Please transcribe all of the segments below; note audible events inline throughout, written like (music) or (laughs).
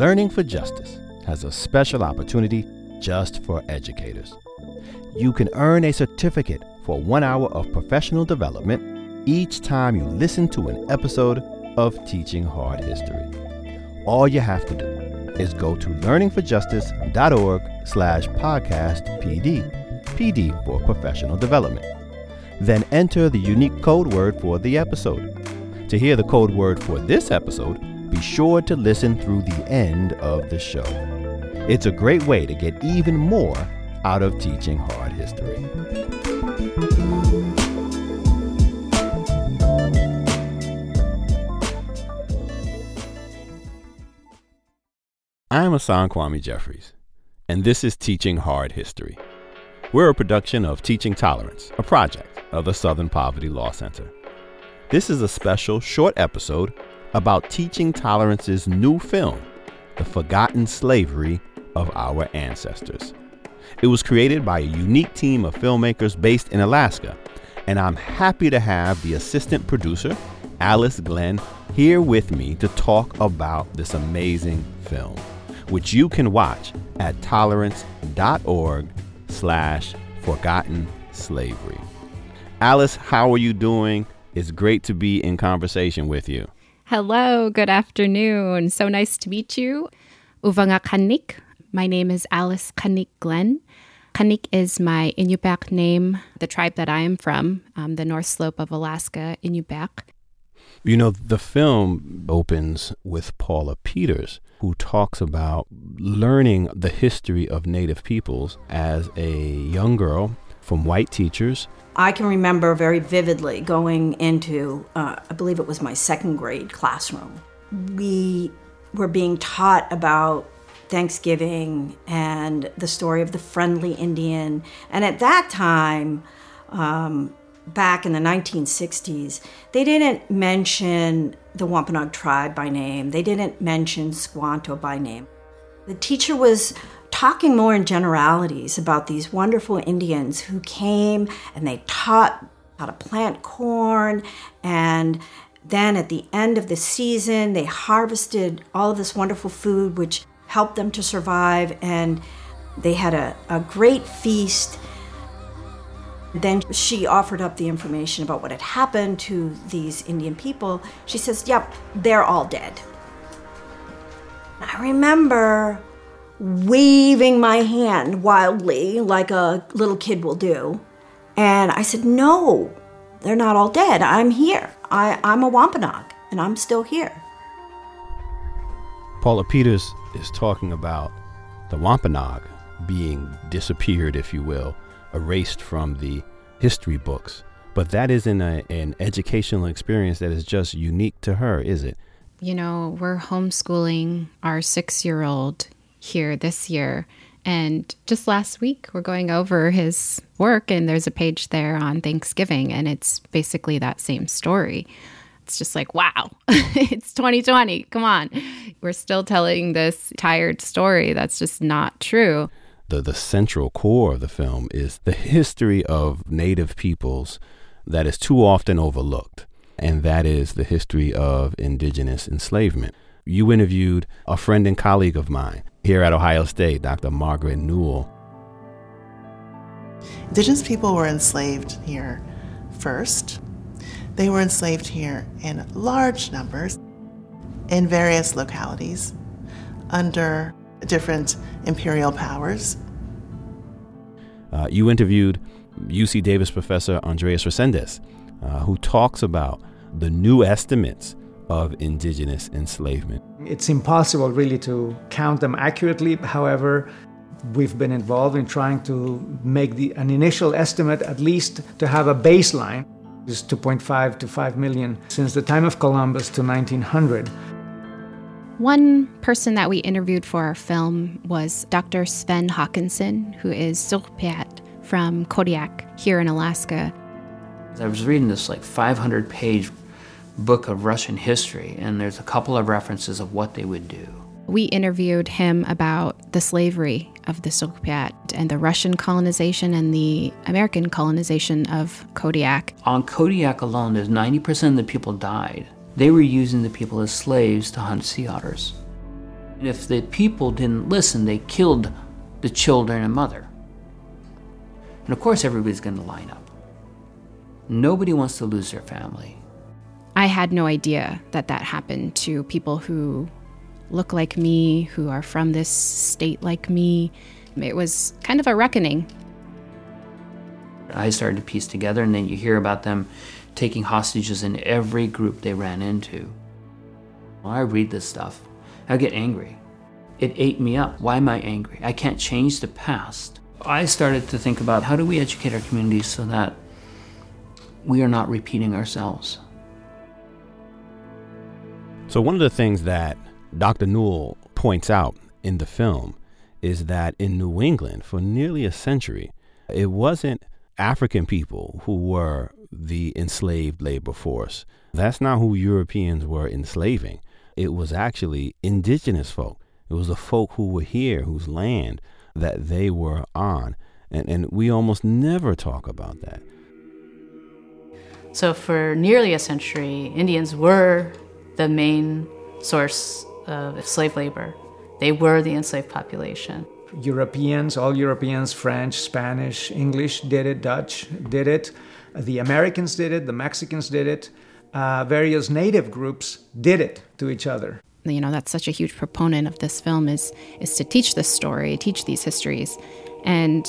Learning for Justice has a special opportunity just for educators. You can earn a certificate for one hour of professional development each time you listen to an episode of Teaching Hard History. All you have to do is go to learningforjustice.org slash podcast PD, PD for professional development. Then enter the unique code word for the episode. To hear the code word for this episode, be sure to listen through the end of the show. It's a great way to get even more out of teaching hard history. I'm Hasan Kwame Jeffries, and this is Teaching Hard History. We're a production of Teaching Tolerance, a project of the Southern Poverty Law Center. This is a special short episode about Teaching Tolerance's new film, The Forgotten Slavery of Our Ancestors. It was created by a unique team of filmmakers based in Alaska, and I'm happy to have the assistant producer, Alice Glenn, here with me to talk about this amazing film, which you can watch at tolerance.org slash forgotten slavery. Alice, how are you doing? It's great to be in conversation with you. Hello, good afternoon. So nice to meet you. Uvanga Kanik. My name is Alice Kanik Glenn. Kanik is my Inupiaq name, the tribe that I am from, um, the North Slope of Alaska, Inupiaq. You know, the film opens with Paula Peters, who talks about learning the history of Native peoples as a young girl from white teachers. I can remember very vividly going into, uh, I believe it was my second grade classroom. We were being taught about Thanksgiving and the story of the friendly Indian. And at that time, um, back in the 1960s, they didn't mention the Wampanoag tribe by name, they didn't mention Squanto by name. The teacher was talking more in generalities about these wonderful Indians who came and they taught how to plant corn and then at the end of the season they harvested all of this wonderful food which helped them to survive and they had a, a great feast then she offered up the information about what had happened to these Indian people. She says, Yep, they're all dead. I remember waving my hand wildly, like a little kid will do. And I said, No, they're not all dead. I'm here. I, I'm a Wampanoag, and I'm still here. Paula Peters is talking about the Wampanoag being disappeared, if you will, erased from the history books. But that isn't a, an educational experience that is just unique to her, is it? You know, we're homeschooling our six year old here this year. And just last week, we're going over his work, and there's a page there on Thanksgiving, and it's basically that same story. It's just like, wow, (laughs) it's 2020. Come on. We're still telling this tired story that's just not true the, the central core of the film is the history of Native peoples that is too often overlooked, and that is the history of indigenous enslavement. You interviewed a friend and colleague of mine here at Ohio State, Dr. Margaret Newell. Indigenous people were enslaved here first. They were enslaved here in large numbers in various localities under different imperial powers. Uh, you interviewed UC Davis professor Andrés Reséndez, uh, who talks about the new estimates of indigenous enslavement. It's impossible really to count them accurately. However, we've been involved in trying to make the, an initial estimate, at least to have a baseline. Is 2.5 to 5 million since the time of Columbus to 1900. One person that we interviewed for our film was Dr. Sven Haakanson, who is Sugpiat from Kodiak here in Alaska. I was reading this like 500 page book of Russian history, and there's a couple of references of what they would do. We interviewed him about the slavery of the Sugpiat and the Russian colonization and the American colonization of Kodiak. On Kodiak alone, there's 90% of the people died They were using the people as slaves to hunt sea otters. And if the people didn't listen, they killed the children and mother. And of course, everybody's going to line up. Nobody wants to lose their family. I had no idea that that happened to people who look like me, who are from this state like me. It was kind of a reckoning. I started to piece together, and then you hear about them taking hostages in every group they ran into. When I read this stuff, I get angry. It ate me up. Why am I angry? I can't change the past. I started to think about how do we educate our communities so that we are not repeating ourselves. So, one of the things that Dr. Newell points out in the film is that in New England, for nearly a century, it wasn't African people who were the enslaved labor force. That's not who Europeans were enslaving. It was actually indigenous folk. It was the folk who were here, whose land that they were on. And, and we almost never talk about that. So, for nearly a century, Indians were the main source of slave labor. They were the enslaved population. Europeans, all Europeans, French, Spanish, English did it, Dutch did it, the Americans did it, the Mexicans did it, uh, various native groups did it to each other. You know, that's such a huge proponent of this film is is to teach this story, teach these histories, and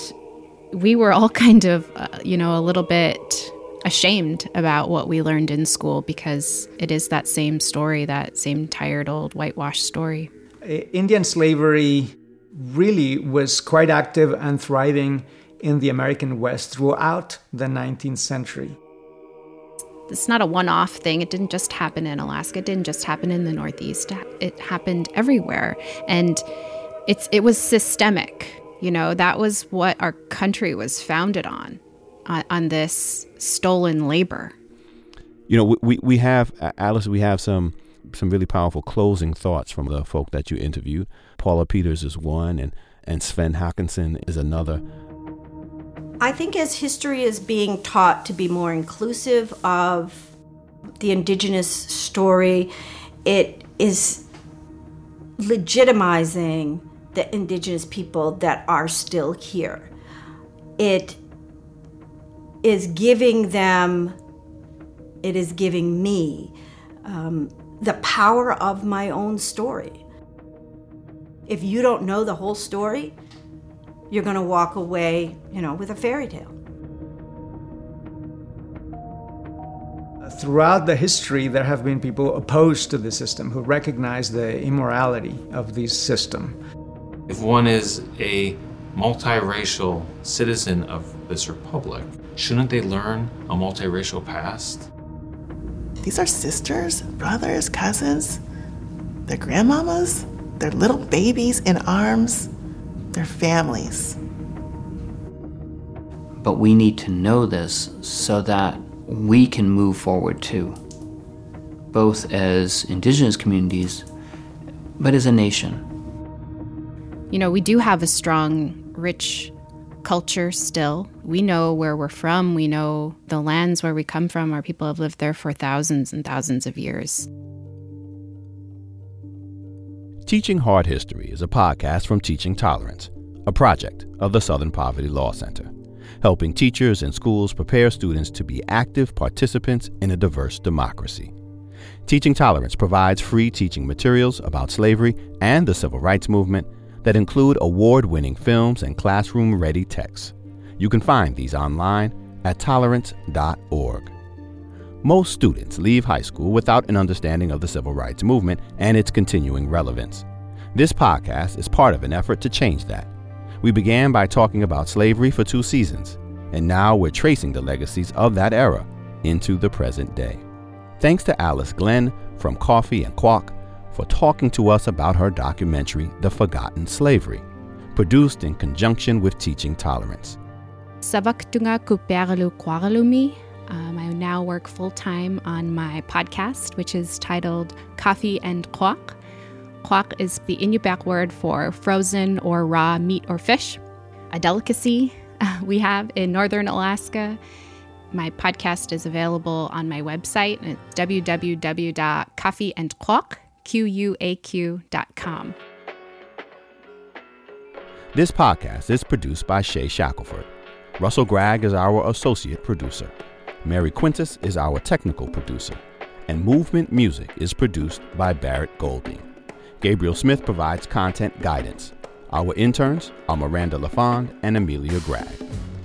we were all (laughs) kind of, uh, you know, a little bit ashamed about what we learned in school because it is that same story, that same tired old whitewashed story. Indian slavery really was quite active and thriving in the American West throughout the 19th century. It's not a one off thing. It didn't just happen in Alaska, it didn't just happen in the Northeast. It happened everywhere. And it's, it was systemic. You know, that was what our country was founded on on, on this stolen labor. You know, we, we have, Alice, we have some some really powerful closing thoughts from the folk that you interviewed. Paula Peters is one, and, and Sven Haakanson is another. I think as history is being taught to be more inclusive of the indigenous story, it is legitimizing the indigenous people that are still here. It is giving them, it is giving me um, the power of my own story. If you don't know the whole story, you're going to walk away, you know, with a fairy tale. Throughout the history, there have been people opposed to the system who recognize the immorality of this system. If one is a multiracial citizen of this republic, shouldn't they learn a multiracial past? These are sisters, brothers, cousins, their grandmamas, their little babies in arms, their families. But we need to know this so that we can move forward too, both as indigenous communities, but as a nation. You know, we do have a strong, rich culture still. We know where we're from, we know the lands where we come from. Our people have lived there for thousands and thousands of years. Teaching Hard History is a podcast from Teaching Tolerance, a project of the Southern Poverty Law Center, helping teachers and schools prepare students to be active participants in a diverse democracy. Teaching Tolerance provides free teaching materials about slavery and the civil rights movement that include award winning films and classroom ready texts. You can find these online at tolerance.org. Most students leave high school without an understanding of the civil rights movement and its continuing relevance. This podcast is part of an effort to change that. We began by talking about slavery for two seasons, and now we're tracing the legacies of that era into the present day. Thanks to Alice Glenn from Coffee and Quaq for talking to us about her documentary, The Forgotten Slavery, produced in conjunction with Teaching Tolerance. Savaktunga Kuperlu Kwaralumi. Um, I now work full time on my podcast, which is titled Coffee and Quaq. Quaq is the Inupiaq word for frozen or raw meat or fish, a delicacy we have in northern Alaska. My podcast is available on my website at www.coffeeandquaq.com. This podcast is produced by Shea Shackelford. Russell Gragg is our associate producer. Mary Quintus is our technical producer. And Movement Music is produced by Barrett Golding. Gabriel Smith provides content guidance. Our interns are Miranda LaFond and Amelia Gregg.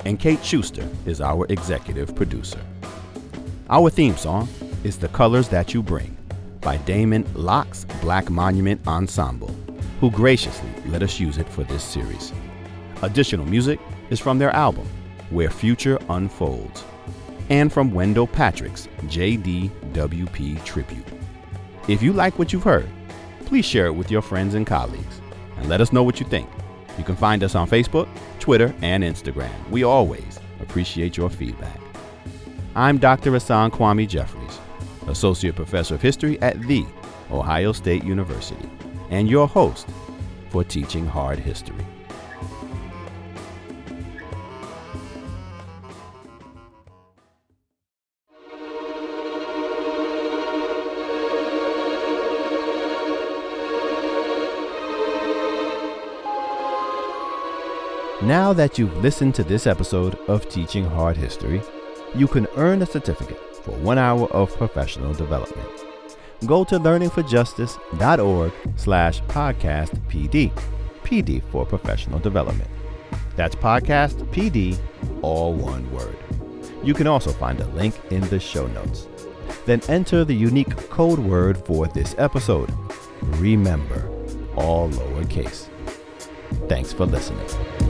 And Kate Shuster is our executive producer. Our theme song is The Colors That You Bring by Damon Locks' Black Monument Ensemble, who graciously let us use it for this series. Additional music is from their album, Where Future Unfolds, and from Wendell Patrick's JDWP Tribute. If you like what you've heard, please share it with your friends and colleagues and let us know what you think. You can find us on Facebook, Twitter, and Instagram. We always appreciate your feedback. I'm Dr. Hasan Kwame Jeffries, Associate Professor of History at The Ohio State University, and your host for Teaching Hard History. Now that you've listened to this episode of Teaching Hard History, you can earn a certificate for one hour of professional development. Go to learningforjustice.org slash podcast PD, PD for professional development. That's podcast PD, all one word. You can also find a link in the show notes. Then enter the unique code word for this episode. Remember, all lowercase. Thanks for listening.